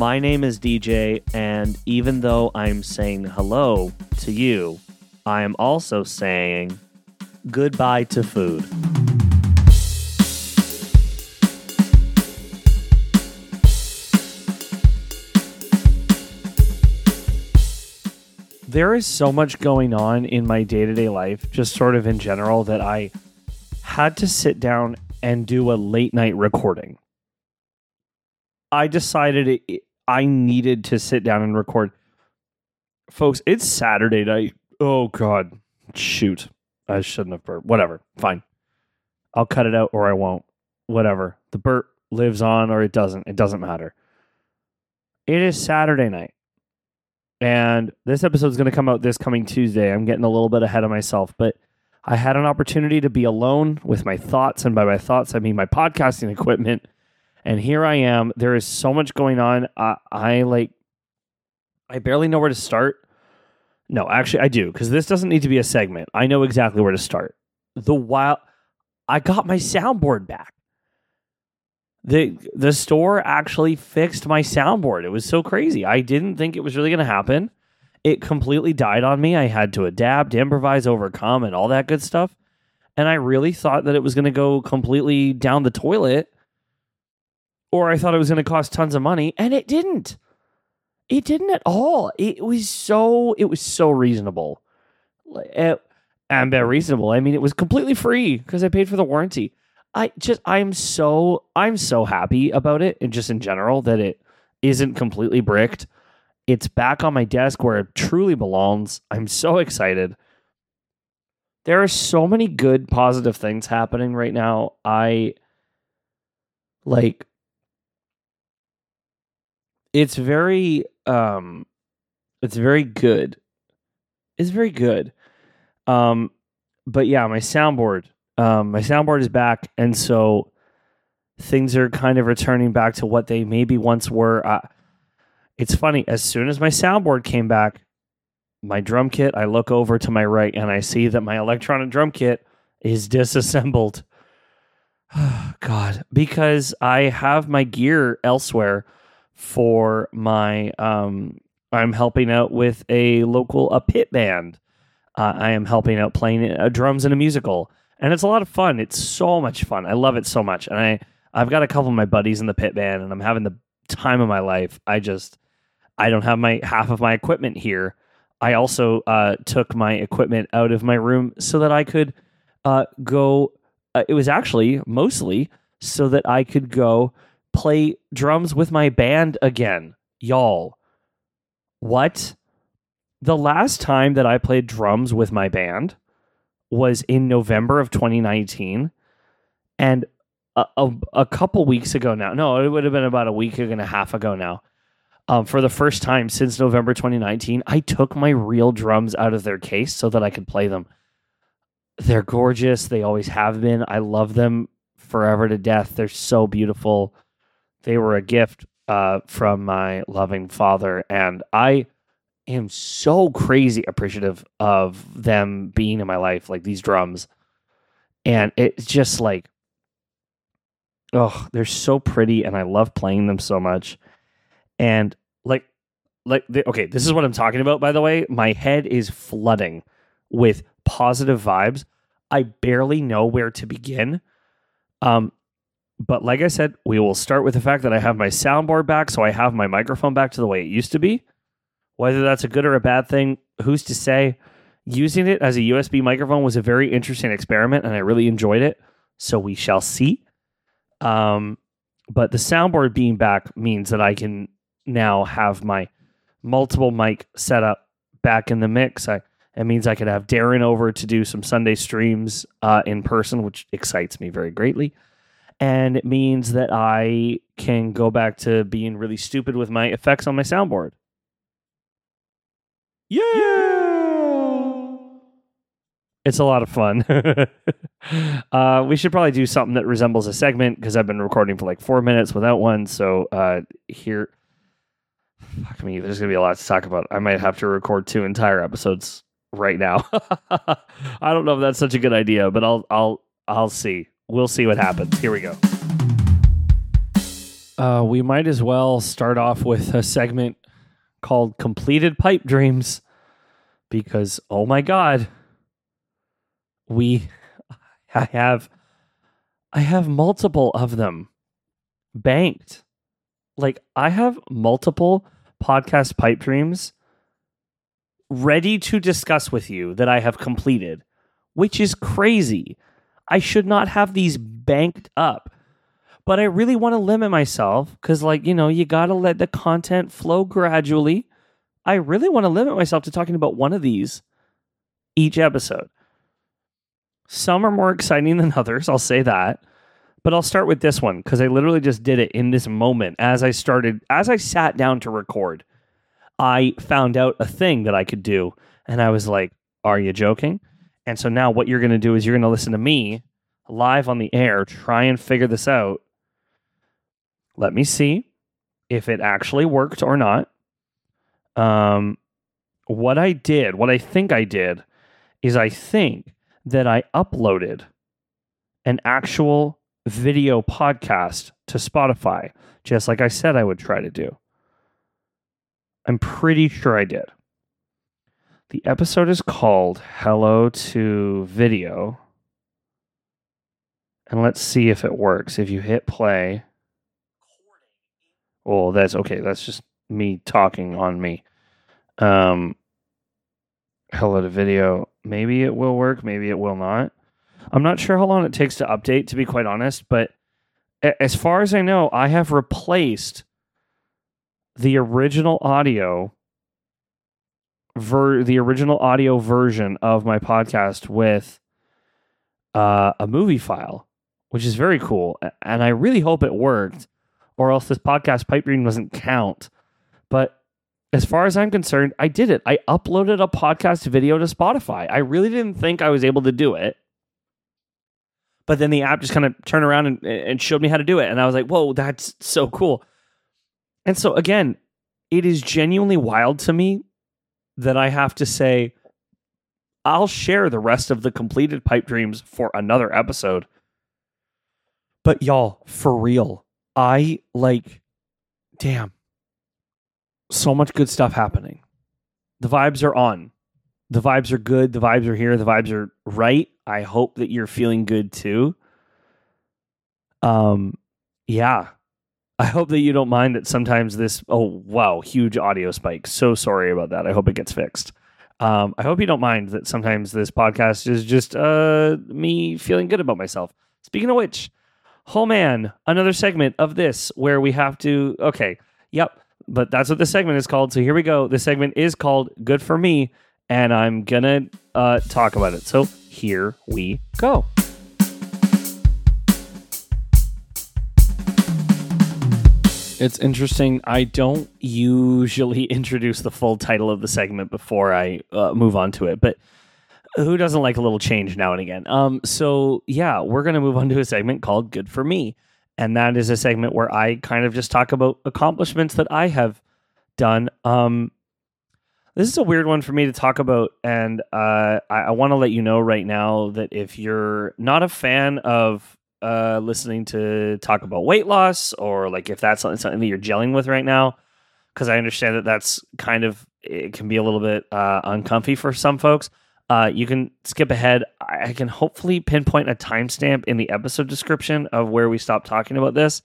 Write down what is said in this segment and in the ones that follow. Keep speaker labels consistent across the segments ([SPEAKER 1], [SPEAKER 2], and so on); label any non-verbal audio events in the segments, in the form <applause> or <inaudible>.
[SPEAKER 1] My name is DJ, and even though I'm saying hello to you, I am also saying goodbye to food. There is so much going on in my day to day life, just sort of in general, that I had to sit down and do a late night recording. I decided it, I needed to sit down and record. Folks, it's Saturday night. Oh, God. Shoot. I shouldn't have burped. Whatever. Fine. I'll cut it out or I won't. Whatever. The burp lives on or it doesn't. It doesn't matter. It is Saturday night. And this episode is going to come out this coming Tuesday. I'm getting a little bit ahead of myself, but I had an opportunity to be alone with my thoughts. And by my thoughts, I mean my podcasting equipment. And here I am. There is so much going on. I, I like, I barely know where to start. No, actually, I do because this doesn't need to be a segment. I know exactly where to start. The while I got my soundboard back. The the store actually fixed my soundboard. It was so crazy. I didn't think it was really going to happen. It completely died on me. I had to adapt, improvise, overcome, and all that good stuff. And I really thought that it was going to go completely down the toilet, or I thought it was going to cost tons of money, and it didn't. It didn't at all. It was so it was so reasonable. It, eh, and by reasonable, I mean it was completely free because I paid for the warranty. I just I'm so I'm so happy about it and just in general that it isn't completely bricked. It's back on my desk where it truly belongs. I'm so excited. There are so many good positive things happening right now. I like it's very um it's very good. It's very good. Um but yeah, my soundboard um, my soundboard is back, and so things are kind of returning back to what they maybe once were. Uh, it's funny. As soon as my soundboard came back, my drum kit, I look over to my right and I see that my electronic drum kit is disassembled. <sighs> God, because I have my gear elsewhere for my um I'm helping out with a local a pit band. Uh, I am helping out playing uh, drums in a musical and it's a lot of fun. It's so much fun. I love it so much, and I I've got a couple of my buddies in the pit band, and I'm having the time of my life. I just I don't have my half of my equipment here. I also uh, took my equipment out of my room so that I could uh, go. Uh, it was actually mostly so that I could go play drums with my band again, y'all. What? The last time that I played drums with my band was in November of 2019. And a, a, a, couple weeks ago now, no, it would have been about a week and a half ago now. Um, for the first time since November 2019, I took my real drums out of their case so that I could play them. They're gorgeous. They always have been. I love them forever to death. They're so beautiful. They were a gift uh, from my loving father. And I am so crazy appreciative of them being in my life, like these drums. And it's just like, oh, they're so pretty, and I love playing them so much. And like, like, okay, this is what I'm talking about. By the way, my head is flooding with positive vibes. I barely know where to begin. Um, but like I said, we will start with the fact that I have my soundboard back, so I have my microphone back to the way it used to be. Whether that's a good or a bad thing, who's to say? Using it as a USB microphone was a very interesting experiment, and I really enjoyed it. So we shall see. Um, but the soundboard being back means that I can now have my multiple mic setup back in the mix. I, it means I could have Darren over to do some Sunday streams uh, in person, which excites me very greatly. And it means that I can go back to being really stupid with my effects on my soundboard. Yeah. yeah. It's a lot of fun. <laughs> uh, we should probably do something that resembles a segment because I've been recording for like four minutes without one. So uh, here, fuck me, there's gonna be a lot to talk about. I might have to record two entire episodes right now. <laughs> I don't know if that's such a good idea, but I'll I'll I'll see. We'll see what happens. Here we go. Uh, we might as well start off with a segment called Completed Pipe Dreams because, oh my God, we, <laughs> I have, I have multiple of them banked. Like, I have multiple podcast pipe dreams ready to discuss with you that I have completed, which is crazy. I should not have these banked up. But I really want to limit myself because, like, you know, you got to let the content flow gradually. I really want to limit myself to talking about one of these each episode. Some are more exciting than others, I'll say that. But I'll start with this one because I literally just did it in this moment as I started, as I sat down to record. I found out a thing that I could do. And I was like, Are you joking? And so now what you're going to do is you're going to listen to me live on the air, try and figure this out. Let me see if it actually worked or not. Um, what I did, what I think I did, is I think that I uploaded an actual video podcast to Spotify, just like I said I would try to do. I'm pretty sure I did. The episode is called Hello to Video. And let's see if it works. If you hit play. Oh, that's okay. That's just me talking on me. Um, hello to video. Maybe it will work. Maybe it will not. I'm not sure how long it takes to update, to be quite honest. But as far as I know, I have replaced the original audio ver the original audio version of my podcast with uh, a movie file, which is very cool. And I really hope it worked, or else this podcast pipe dream doesn't count. But as far as I'm concerned, I did it. I uploaded a podcast video to Spotify. I really didn't think I was able to do it. But then the app just kind of turned around and, and showed me how to do it. And I was like, whoa, that's so cool. And so again, it is genuinely wild to me that I have to say I'll share the rest of the completed pipe dreams for another episode. But y'all, for real, I like damn. So much good stuff happening. The vibes are on. The vibes are good. The vibes are here. The vibes are right. I hope that you're feeling good too. Um yeah, I hope that you don't mind that sometimes this. Oh wow, huge audio spike. So sorry about that. I hope it gets fixed. Um, I hope you don't mind that sometimes this podcast is just uh, me feeling good about myself. Speaking of which, oh man, another segment of this where we have to. Okay, yep, but that's what this segment is called. So here we go. This segment is called "Good for Me," and I'm gonna uh, talk about it. So here we go. It's interesting. I don't usually <laughs> introduce the full title of the segment before I uh, move on to it, but who doesn't like a little change now and again? Um, so yeah, we're gonna move on to a segment called "Good for Me," and that is a segment where I kind of just talk about accomplishments that I have done. Um, this is a weird one for me to talk about, and uh, I, I want to let you know right now that if you're not a fan of uh, listening to talk about weight loss or like if that's something, something that you're gelling with right now because i understand that that's kind of it can be a little bit uh, uncomfy for some folks. Uh, you can skip ahead. I can hopefully pinpoint a timestamp in the episode description of where we stopped talking about this.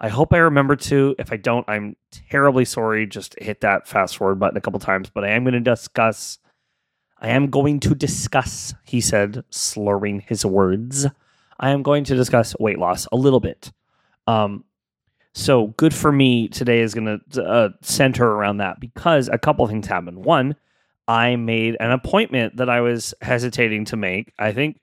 [SPEAKER 1] I hope i remember to. If i don't i'm terribly sorry. Just hit that fast forward button a couple times but i am going to discuss i am going to discuss he said slurring his words I am going to discuss weight loss a little bit. Um, so good for me today is going to uh, center around that because a couple things happened. One, I made an appointment that I was hesitating to make. I think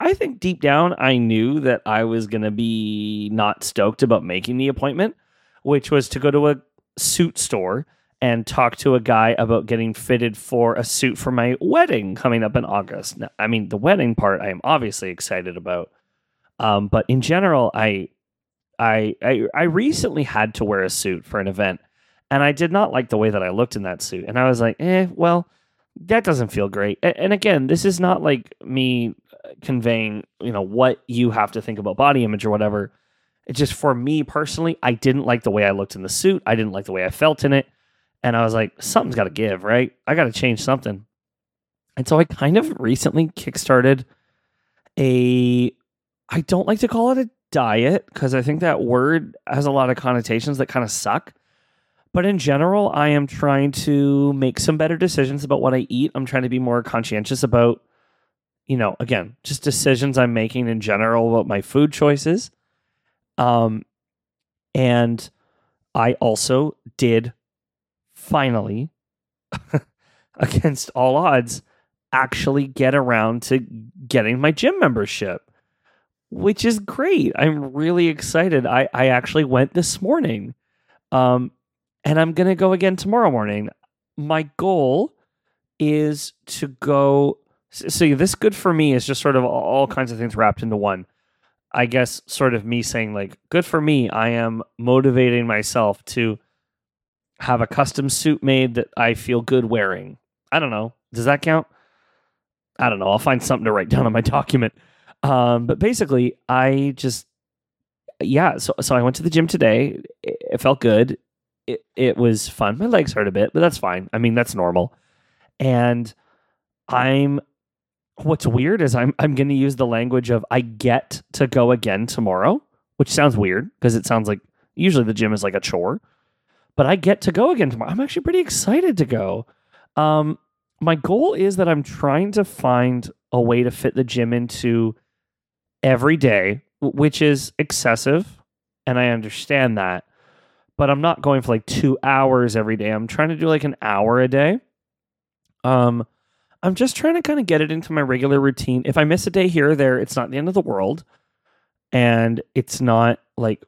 [SPEAKER 1] I think deep down I knew that I was going to be not stoked about making the appointment, which was to go to a suit store and talk to a guy about getting fitted for a suit for my wedding coming up in August. Now, I mean, the wedding part I am obviously excited about, um, but in general, I, I, I, I recently had to wear a suit for an event, and I did not like the way that I looked in that suit, and I was like, eh, well, that doesn't feel great. And again, this is not like me uh, conveying, you know, what you have to think about body image or whatever It just for me personally, I didn't like the way I looked in the suit. I didn't like the way I felt in it. And I was like, something's got to give, right? I got to change something. And so I kind of recently kickstarted a, I don't like to call it a diet because I think that word has a lot of connotations that kind of suck. But in general, I am trying to make some better decisions about what I eat. I'm trying to be more conscientious about, you know, again, just decisions I'm making in general about my food choices. Um, and I also did finally, <laughs> against all odds, actually get around to getting my gym membership, which is great. I'm really excited. I, I actually went this morning. Um, and I'm going to go again tomorrow morning. My goal is to go. See, this good for me is just sort of all kinds of things wrapped into one. I guess sort of me saying like, good for me. I am motivating myself to have a custom suit made that I feel good wearing. I don't know. Does that count? I don't know. I'll find something to write down on my <laughs> document. Um, but basically, I just yeah. So so I went to the gym today. It, felt good. It it was fun. My legs hurt a bit, but that's fine. I mean, that's normal. And I'm what's weird is I'm I'm going to use the language of I get to go again tomorrow, which sounds weird because it sounds like usually the gym is like a chore, but I get to go again tomorrow. I'm actually pretty excited to go. Um, my goal is that I'm trying to find a way to fit the gym into every day, which is excessive, and I understand that. But I'm not going for like two hours every day. I'm trying to do like an hour a day. Um, I'm just trying to kind of get it into my regular routine. If I miss a day here or there, it's not the end of the world. And it's not like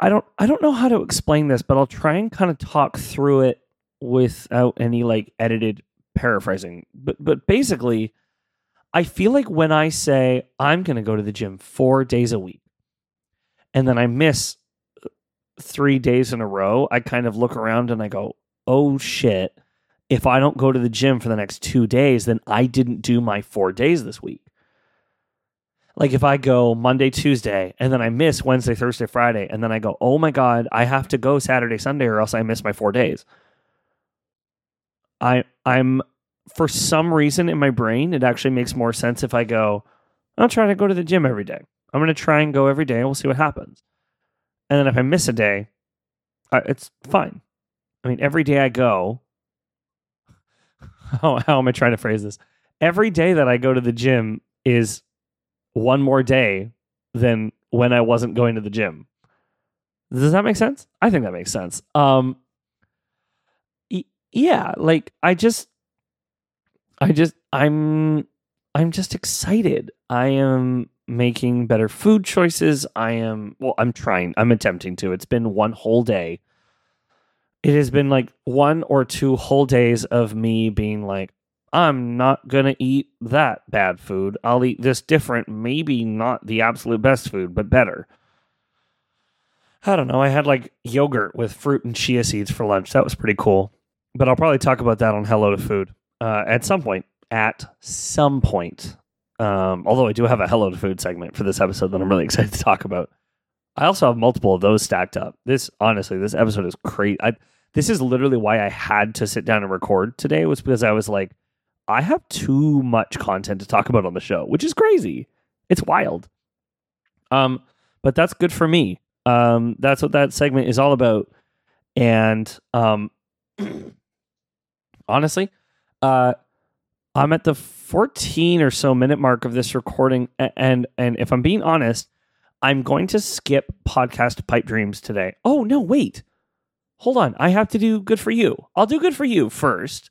[SPEAKER 1] I don't I don't know how to explain this, but I'll try and kind of talk through it without any like edited paraphrasing. But but basically, I feel like when I say I'm going to go to the gym 4 days a week and then I miss uh, 3 days in a row, I kind of look around and I go, "Oh shit." if I don't go to the gym for the next two days, then I didn't do my four days this week. Like if I go Monday, Tuesday, and then I miss Wednesday, Thursday, Friday, and then I go, oh my God, I have to go Saturday, Sunday, or else I miss my four days. I I'm for some reason in my brain, it actually makes more sense if I go, I'll try to go to the gym every day. I'm going to try and go every day and we'll see what happens. And then if I miss a day, it's fine. I mean, every day I go, <laughs> how, how am I trying to phrase this? Every day that I go to the gym is one more day than when I wasn't going to the gym. Does that make sense? I think that makes sense. Um, yeah, like I just, I just, I'm, I'm just excited. I am making better food choices. I am, well, I'm trying, I'm attempting to. It's been one whole day it has been like one or two whole days of me being like, I'm not gonna eat that bad food. I'll eat this different, maybe not the absolute best food, but better. I don't know. I had like yogurt with fruit and chia seeds for lunch. That was pretty cool. But I'll probably talk about that on Hello to Food uh, at some point. At some point. Um, although I do have a Hello to Food segment for this episode that I'm really <laughs> excited to talk about. I also have multiple of those stacked up. This honestly, this episode is crazy. I, this is literally why I had to sit down and record today was because I was like, I have too much content to talk about on the show, which is crazy. It's wild. Um, but that's good for me. Um, that's what that segment is all about. And um, <clears throat> honestly, uh, I'm at the 14 or so minute mark of this recording, and and if I'm being honest, I'm going to skip podcast pipe dreams today. Oh, no, wait. Hold on. I have to do good for you. I'll do good for you first.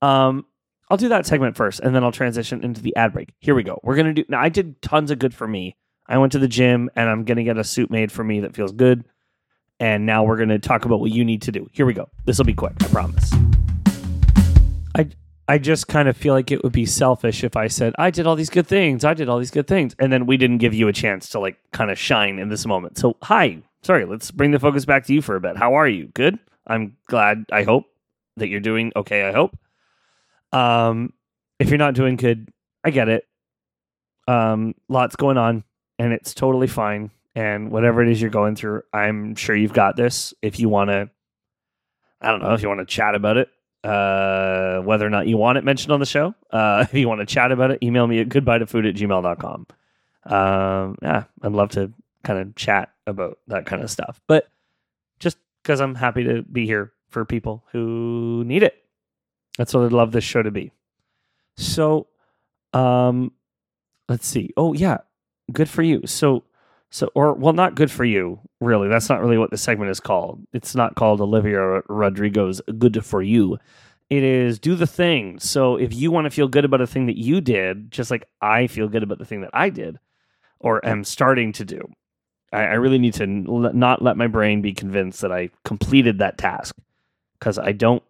[SPEAKER 1] Um, I'll do that segment first and then I'll transition into the ad break. Here we go. We're to do now I did tons of good for me. I went to the gym and I'm to get a suit made for me that feels good. And now we're to talk about what you need to do. Here we go. This will be quick, I promise. I I just kind of feel like it would be selfish if I said, I did all these good things. I did all these good things. And then we didn't give you a chance to like kind of shine in this moment. So, hi. Sorry, let's bring the focus back to you for a bit. How are you? Good? I'm glad. I hope that you're doing okay. I hope. Um, if you're not doing good, I get it. Um, lots going on and it's totally fine. And whatever it is you're going through, I'm sure you've got this. If you want to, I don't know, if you want to chat about it, uh, whether or not you want it mentioned on the show, uh, <laughs> if you want to chat about it, email me at goodbye to food at gmail.com. Um, yeah, I'd love to kind of chat about that kind of stuff. But just because I'm happy to be here for people who need it. That's what I'd love this show to be. So, um, let's see. Oh yeah, good for you. So, so or well, not good for you. Really, that's not really what the segment is called. It's not called Olivia Rodrigo's "Good for You." It is do the thing. So if you want to feel good about a thing that you did, just like I feel good about the thing that I did, or am starting to do, I, I really need to not let my brain be convinced that I completed that task because I don't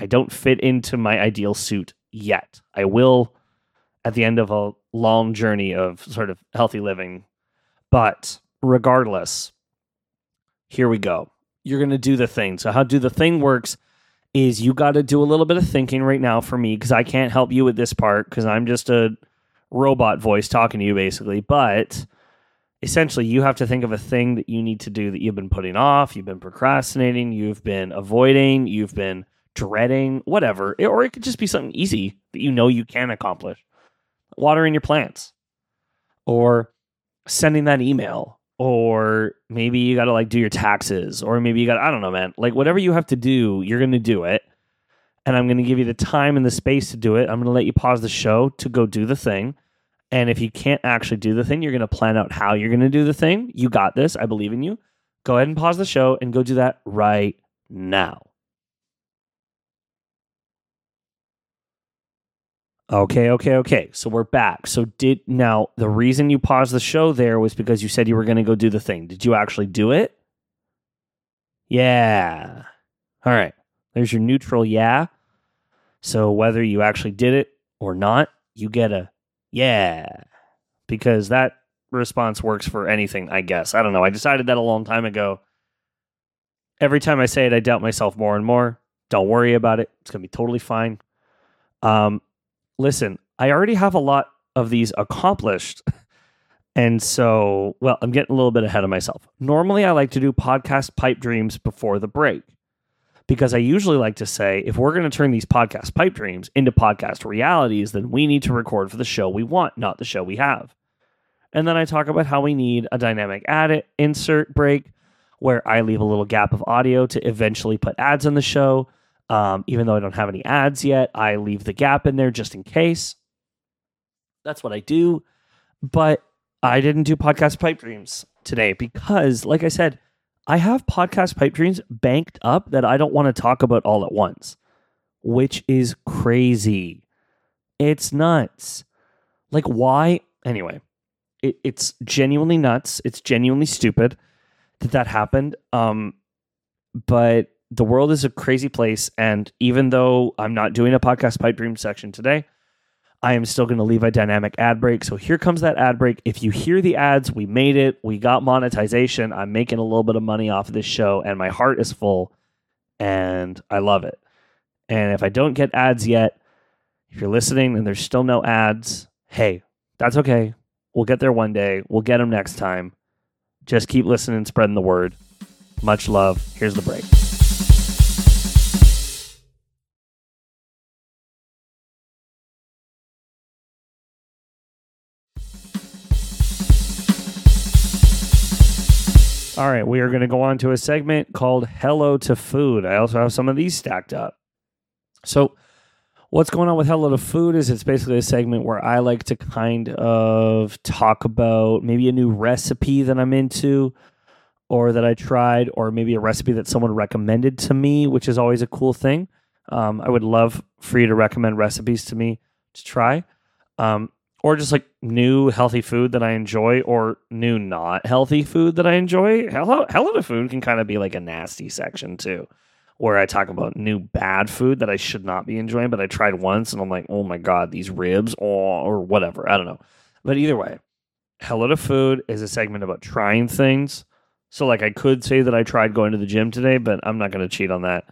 [SPEAKER 1] I don't fit into my ideal suit yet. I will at the end of a long journey of sort of healthy living. But regardless, here we go. You're going to do the thing. So, how do the thing works is you got to do a little bit of thinking right now for me because I can't help you with this part because I'm just a robot voice talking to you basically. But essentially, you have to think of a thing that you need to do that you've been putting off, you've been procrastinating, you've been avoiding, you've been dreading, whatever. Or it could just be something easy that you know you can accomplish. Watering your plants or sending that email or maybe you got to like do your taxes or maybe you got I don't know man. Like whatever you have to do, you're going to do it. And I'm going to give you the time and the space to do it. I'm going to let you pause the show to go do the thing. And if you can't actually do the thing, you're going to plan out how you're going to do the thing. You got this. I believe in you. Go ahead and pause the show and go do that right now. Okay, okay, okay. So we're back. So did now the reason you paused the show there was because you said you were going to go do the thing. Did you actually do it? Yeah. All right. There's your neutral yeah. So whether you actually did it or not, you get a yeah. Because that response works for anything, I guess. I don't know. I decided that a long time ago. Every time I say it, I doubt myself more and more. Don't worry about it. It's going to be totally fine. Um, listen, I already have a lot of these accomplished. And so, well, I'm getting a little bit ahead of myself. Normally, I like to do podcast pipe dreams before the break because I usually like to say if we're going to turn these podcast pipe dreams into podcast realities, then we need to record for the show we want, not the show we have. And then I talk about how we need a dynamic ad insert break where I leave a little gap of audio to eventually put ads on the show um, even though I don't have any ads yet, I leave the gap in there just in case. That's what I do. But I didn't do podcast pipe dreams today because, like I said, I have podcast pipe dreams banked up that I don't want to talk about all at once, which is crazy. It's nuts. Like, why? Anyway, it, it's genuinely nuts. It's genuinely stupid that that happened. Um, but the world is a crazy place. And even though I'm not doing a podcast pipe dream section today, I am still going to leave a dynamic ad break. So here comes that ad break. If you hear the ads, we made it. We got monetization. I'm making a little bit of money off of this show, and my heart is full, and I love it. And if I don't get ads yet, if you're listening and there's still no ads, hey, that's okay. We'll get there one day. We'll get them next time. Just keep listening, spreading the word. Much love. Here's the break. All right, we are going to go on to a segment called Hello to Food. I also have some of these stacked up. So, what's going on with Hello to Food is it's basically a segment where I like to kind of talk about maybe a new recipe that I'm into or that I tried, or maybe a recipe that someone recommended to me, which is always a cool thing. Um, I would love for you to recommend recipes to me to try. Um, or just like new healthy food that I enjoy, or new not healthy food that I enjoy. Hello, hello to food can kind of be like a nasty section too, where I talk about new bad food that I should not be enjoying, but I tried once and I'm like, oh my god, these ribs, oh, or whatever. I don't know, but either way, hello to food is a segment about trying things. So like I could say that I tried going to the gym today, but I'm not going to cheat on that.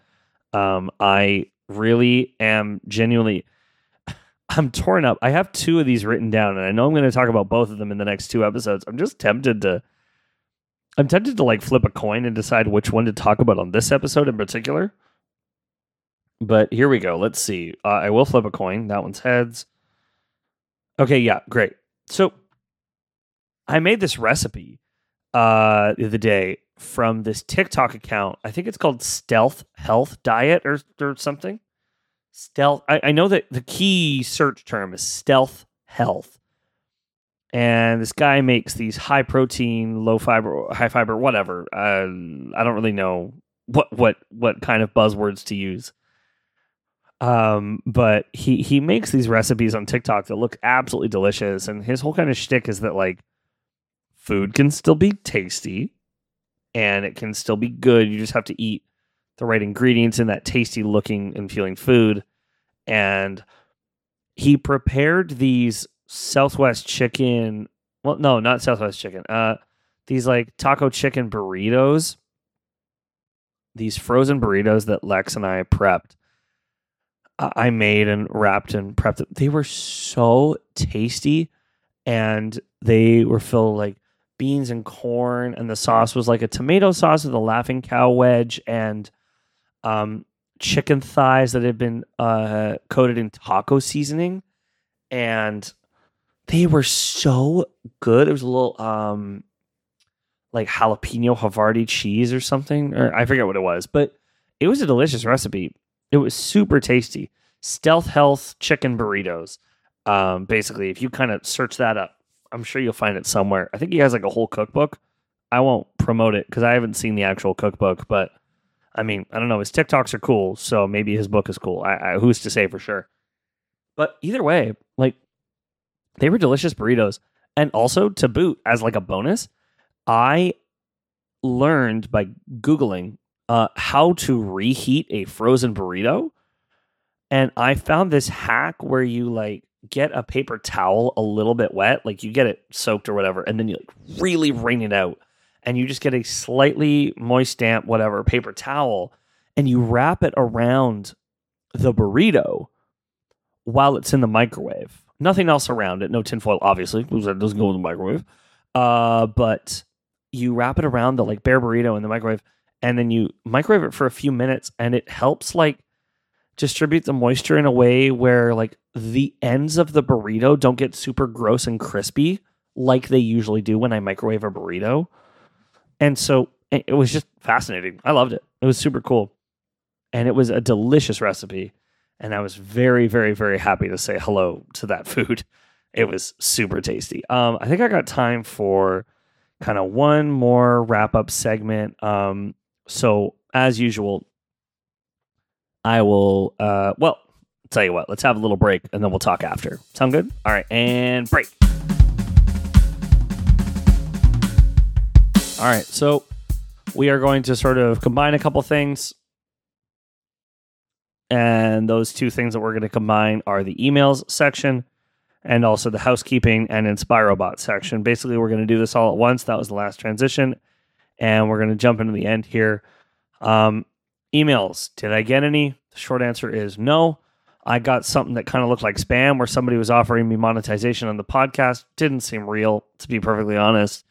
[SPEAKER 1] Um, I really am genuinely I'm torn up. I have two of these written down, and I know I'm going to talk about both of them in the next two episodes. I'm just tempted to I'm tempted to like flip a coin and decide which one to talk about on this episode in particular. But here we go. Let's see. Uh, I will flip a coin. That one's heads. Okay, yeah, great. So I made this recipe uh, the other day from this TikTok account. I think it's called Stealth Health Diet or, or something. Stealth. I, I know that the key search term is stealth health. And this guy makes these high protein, low fiber, high fiber, whatever. Uh, I don't really know what what what kind of buzzwords to use. Um, but he he makes these recipes on TikTok that look absolutely delicious, and his whole kind of shtick is that like food can still be tasty, and it can still be good. You just have to eat the right ingredients in that tasty looking and feeling food. And he prepared these Southwest chicken. Well, no, not Southwest chicken. Uh, these like taco chicken burritos. These frozen burritos that Lex and I prepped. I made and wrapped and prepped. They were so tasty, and they were filled like beans and corn, and the sauce was like a tomato sauce with a laughing cow wedge and um, chicken thighs that had been uh, coated in taco seasoning, and they were so good. It was a little um, like jalapeno Havarti cheese or something, or I forget what it was, but it was a delicious recipe. It was super tasty. Stealth Health chicken burritos. Um, basically, if you kind of search that up, I'm sure you'll find it somewhere. I think he has like a whole cookbook. I won't promote it because I haven't seen the actual cookbook, but I mean, I don't know. His TikToks are cool, so maybe his book is cool. I, I, who's to say for sure? But either way, like they were delicious burritos, and also to boot as like a bonus, I learned by googling uh, how to reheat a frozen burrito, and I found this hack where you like get a paper towel a little bit wet, like you get it soaked or whatever, and then you like really wring it out and you just get a slightly moist, damp, whatever paper towel, and you wrap it around the burrito while it's in the microwave. Nothing else around it, no tinfoil, obviously, because that doesn't go in the microwave. Uh, but you wrap it around the like bare burrito in the microwave, and then you microwave it for a few minutes, and it helps like distribute the moisture in a way where like the ends of the burrito don't get super gross and crispy like they usually do when I microwave a burrito. And so it was just fascinating. I loved it. It was super cool. And it was a delicious recipe. And I was very, very, very happy to say hello to that <laughs> food. It was super tasty. Um, I think I got time for kind of one more wrap up segment. Um, so, as usual, I will, uh, well, tell you what, let's have a little break and then we'll talk after. Sound good? All right, and break. All right. So we are going to sort of combine a couple things. And those two things that we're going to combine are the emails section and also the housekeeping and InspiroBot section. Basically, we're going to do this all at once. That was the last transition. And we're going to jump into the end here. Um, emails. Did I get any? The short answer is no. I got something that kind of looked like spam where somebody was offering me monetization on the podcast. Didn't seem real, to be perfectly honest.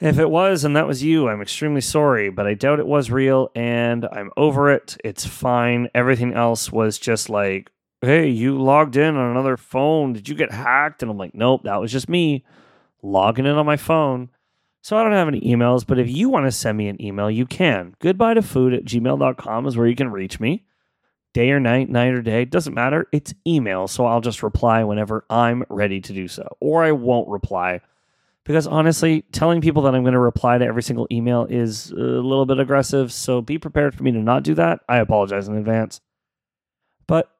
[SPEAKER 1] If it was and that was you, I'm extremely sorry, but I doubt it was real and I'm over it. It's fine. Everything else was just like, hey, you logged in on another phone. Did you get hacked? And I'm like, nope, that was just me logging in on my phone. So I don't have any emails, but if you want to send me an email, you can. Goodbye to food at gmail.com is where you can reach me. Day or night, night or day, doesn't matter. It's email, so I'll just reply whenever I'm ready to do so. Or I won't reply because honestly, telling people that I'm going to reply to every single email is a little bit aggressive. So be prepared for me to not do that. I apologize in advance. But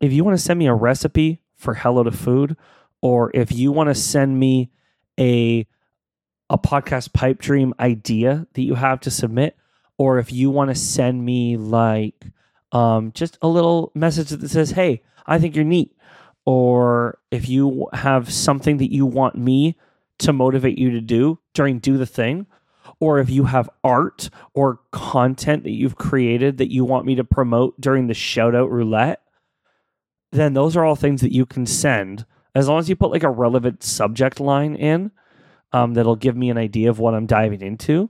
[SPEAKER 1] if you want to send me a recipe for Hello to Food, or if you want to send me a a podcast pipe dream idea that you have to submit, or if you want to send me like um, just a little message that says, "Hey, I think you're neat," or if you have something that you want me to motivate you to do during do the thing or if you have art or content that you've created that you want me to promote during the shout out roulette then those are all things that you can send as long as you put like a relevant subject line in um, that'll give me an idea of what I'm diving into.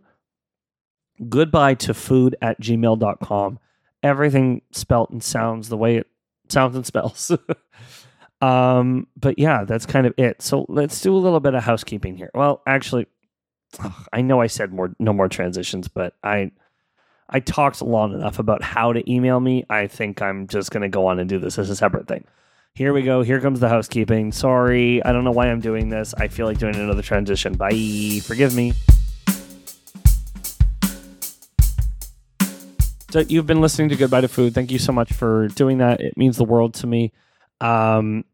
[SPEAKER 1] Goodbye to food at gmail.com. Everything spelt and sounds the way it sounds and spells. <laughs> um, but yeah, that's kind of it. So let's do a little bit of housekeeping here. Well, actually, ugh, I know I said more no more transitions, but I I talked long enough about how to email me. I think I'm just going to go on and do this as a separate thing. Here we go. Here comes the housekeeping. Sorry, I don't know why I'm doing this. I feel like doing another transition. Bye. Forgive me. So you've been listening to Goodbye to Food. Thank you so much for doing that. It means the world to me. Um,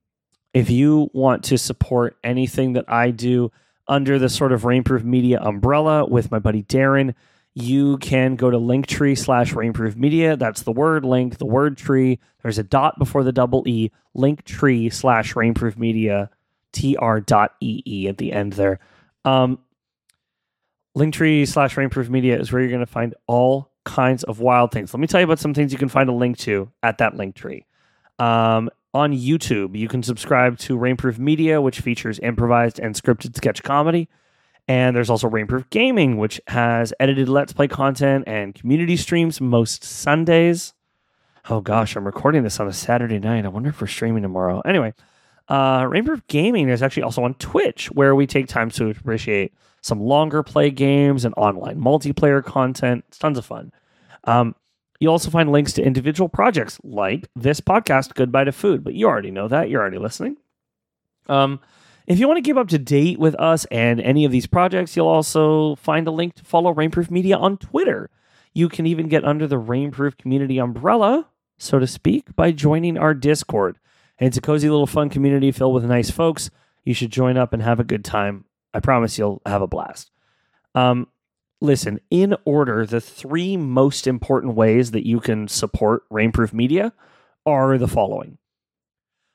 [SPEAKER 1] if you want to support anything that I do under the sort of Rainproof Media umbrella with my buddy Darren, you can go to linktree slash rainproof media. That's the word link, the word tree. There's a dot before the double E, linktree slash rainproof media, tr dot ee at the end there. Um, linktree slash rainproof media is where you're going to find all kinds of wild things. Let me tell you about some things you can find a link to at that link tree. Um, on YouTube, you can subscribe to Rainproof Media, which features improvised and scripted sketch comedy. And there's also Rainproof Gaming, which has edited Let's Play content and community streams most Sundays. Oh gosh, I'm recording this on a Saturday night. I wonder if we're streaming tomorrow. Anyway, uh, Rainproof Gaming is actually also on Twitch, where we take time to appreciate some longer play games and online multiplayer content. It's tons of fun. Um, you also find links to individual projects like this podcast, Goodbye to Food, but you already know that. You're already listening. Um, if you want to keep up to date with us and any of these projects, you'll also find a link to follow Rainproof Media on Twitter. You can even get under the Rainproof community umbrella, so to speak, by joining our Discord. And it's a cozy little fun community filled with nice folks. You should join up and have a good time. I promise you'll have a blast. Um, listen, in order, the three most important ways that you can support Rainproof Media are the following.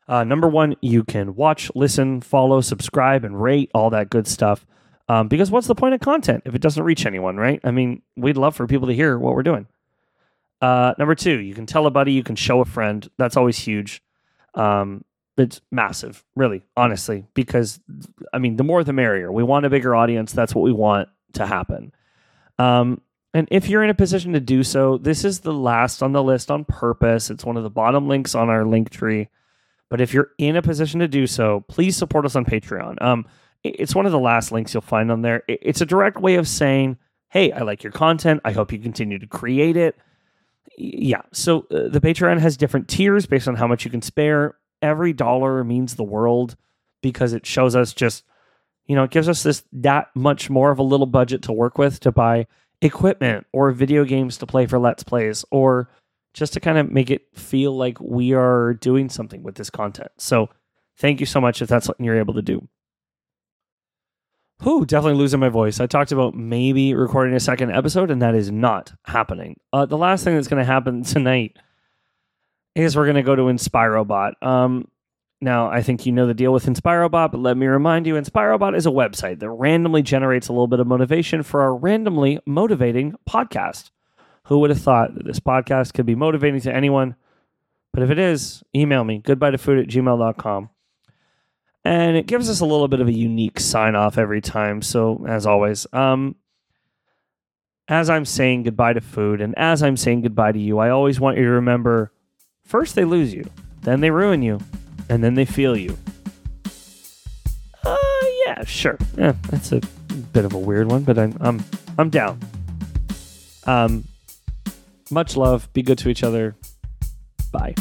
[SPEAKER 1] Uh, number one, you can watch, listen, follow, subscribe, and rate all that good stuff. Um, because what's the point of content if it doesn't reach anyone, right? I mean, we'd love for people to hear what we're doing. Uh, number two, you can tell a buddy, you can show a friend. That's always huge. Um, it's massive, really, honestly, because I mean, the more the merrier. We want a bigger audience. That's what we want to happen. Um, and if you're in a position to do so, this is the last on the list on purpose. It's one of the bottom links on our link tree. But if you're in a position to do so, please support us on Patreon. Um, it's one of the last links you'll find on there. It's a direct way of saying, "Hey, I like your content. I hope you continue to create it." Yeah. So uh, the Patreon has different tiers based on how much you can spare. Every dollar means the world because it shows us just, you know, it gives us this that much more of a little budget to work with to buy equipment or video games to play for Let's Plays or just to kind of make it feel like we are doing something with this content. So thank you so much if that's something you're able to do. Whew, definitely losing my voice. I talked about maybe recording a second episode, and that is not happening. Uh, the last thing that's going to happen <laughs> tonight is we're going to go to InspiroBot. Um, now, I think you know the deal with InspiroBot, but let me remind you InspiroBot is a website that randomly generates a little bit of motivation for our randomly motivating podcast. Who would have thought that this podcast could be motivating to anyone? But if it is, email me, goodbye to food at gmail.com. And it gives us a little bit of a unique sign off every time. So, as always, um, as I'm saying goodbye to food and as I'm saying goodbye to you, I always want you to remember first they lose you, then they ruin you, and then they feel you. Uh, yeah, sure. Yeah, that's a bit of a weird one, but I'm I'm I'm down. Um, much love. Be good to each other. Bye.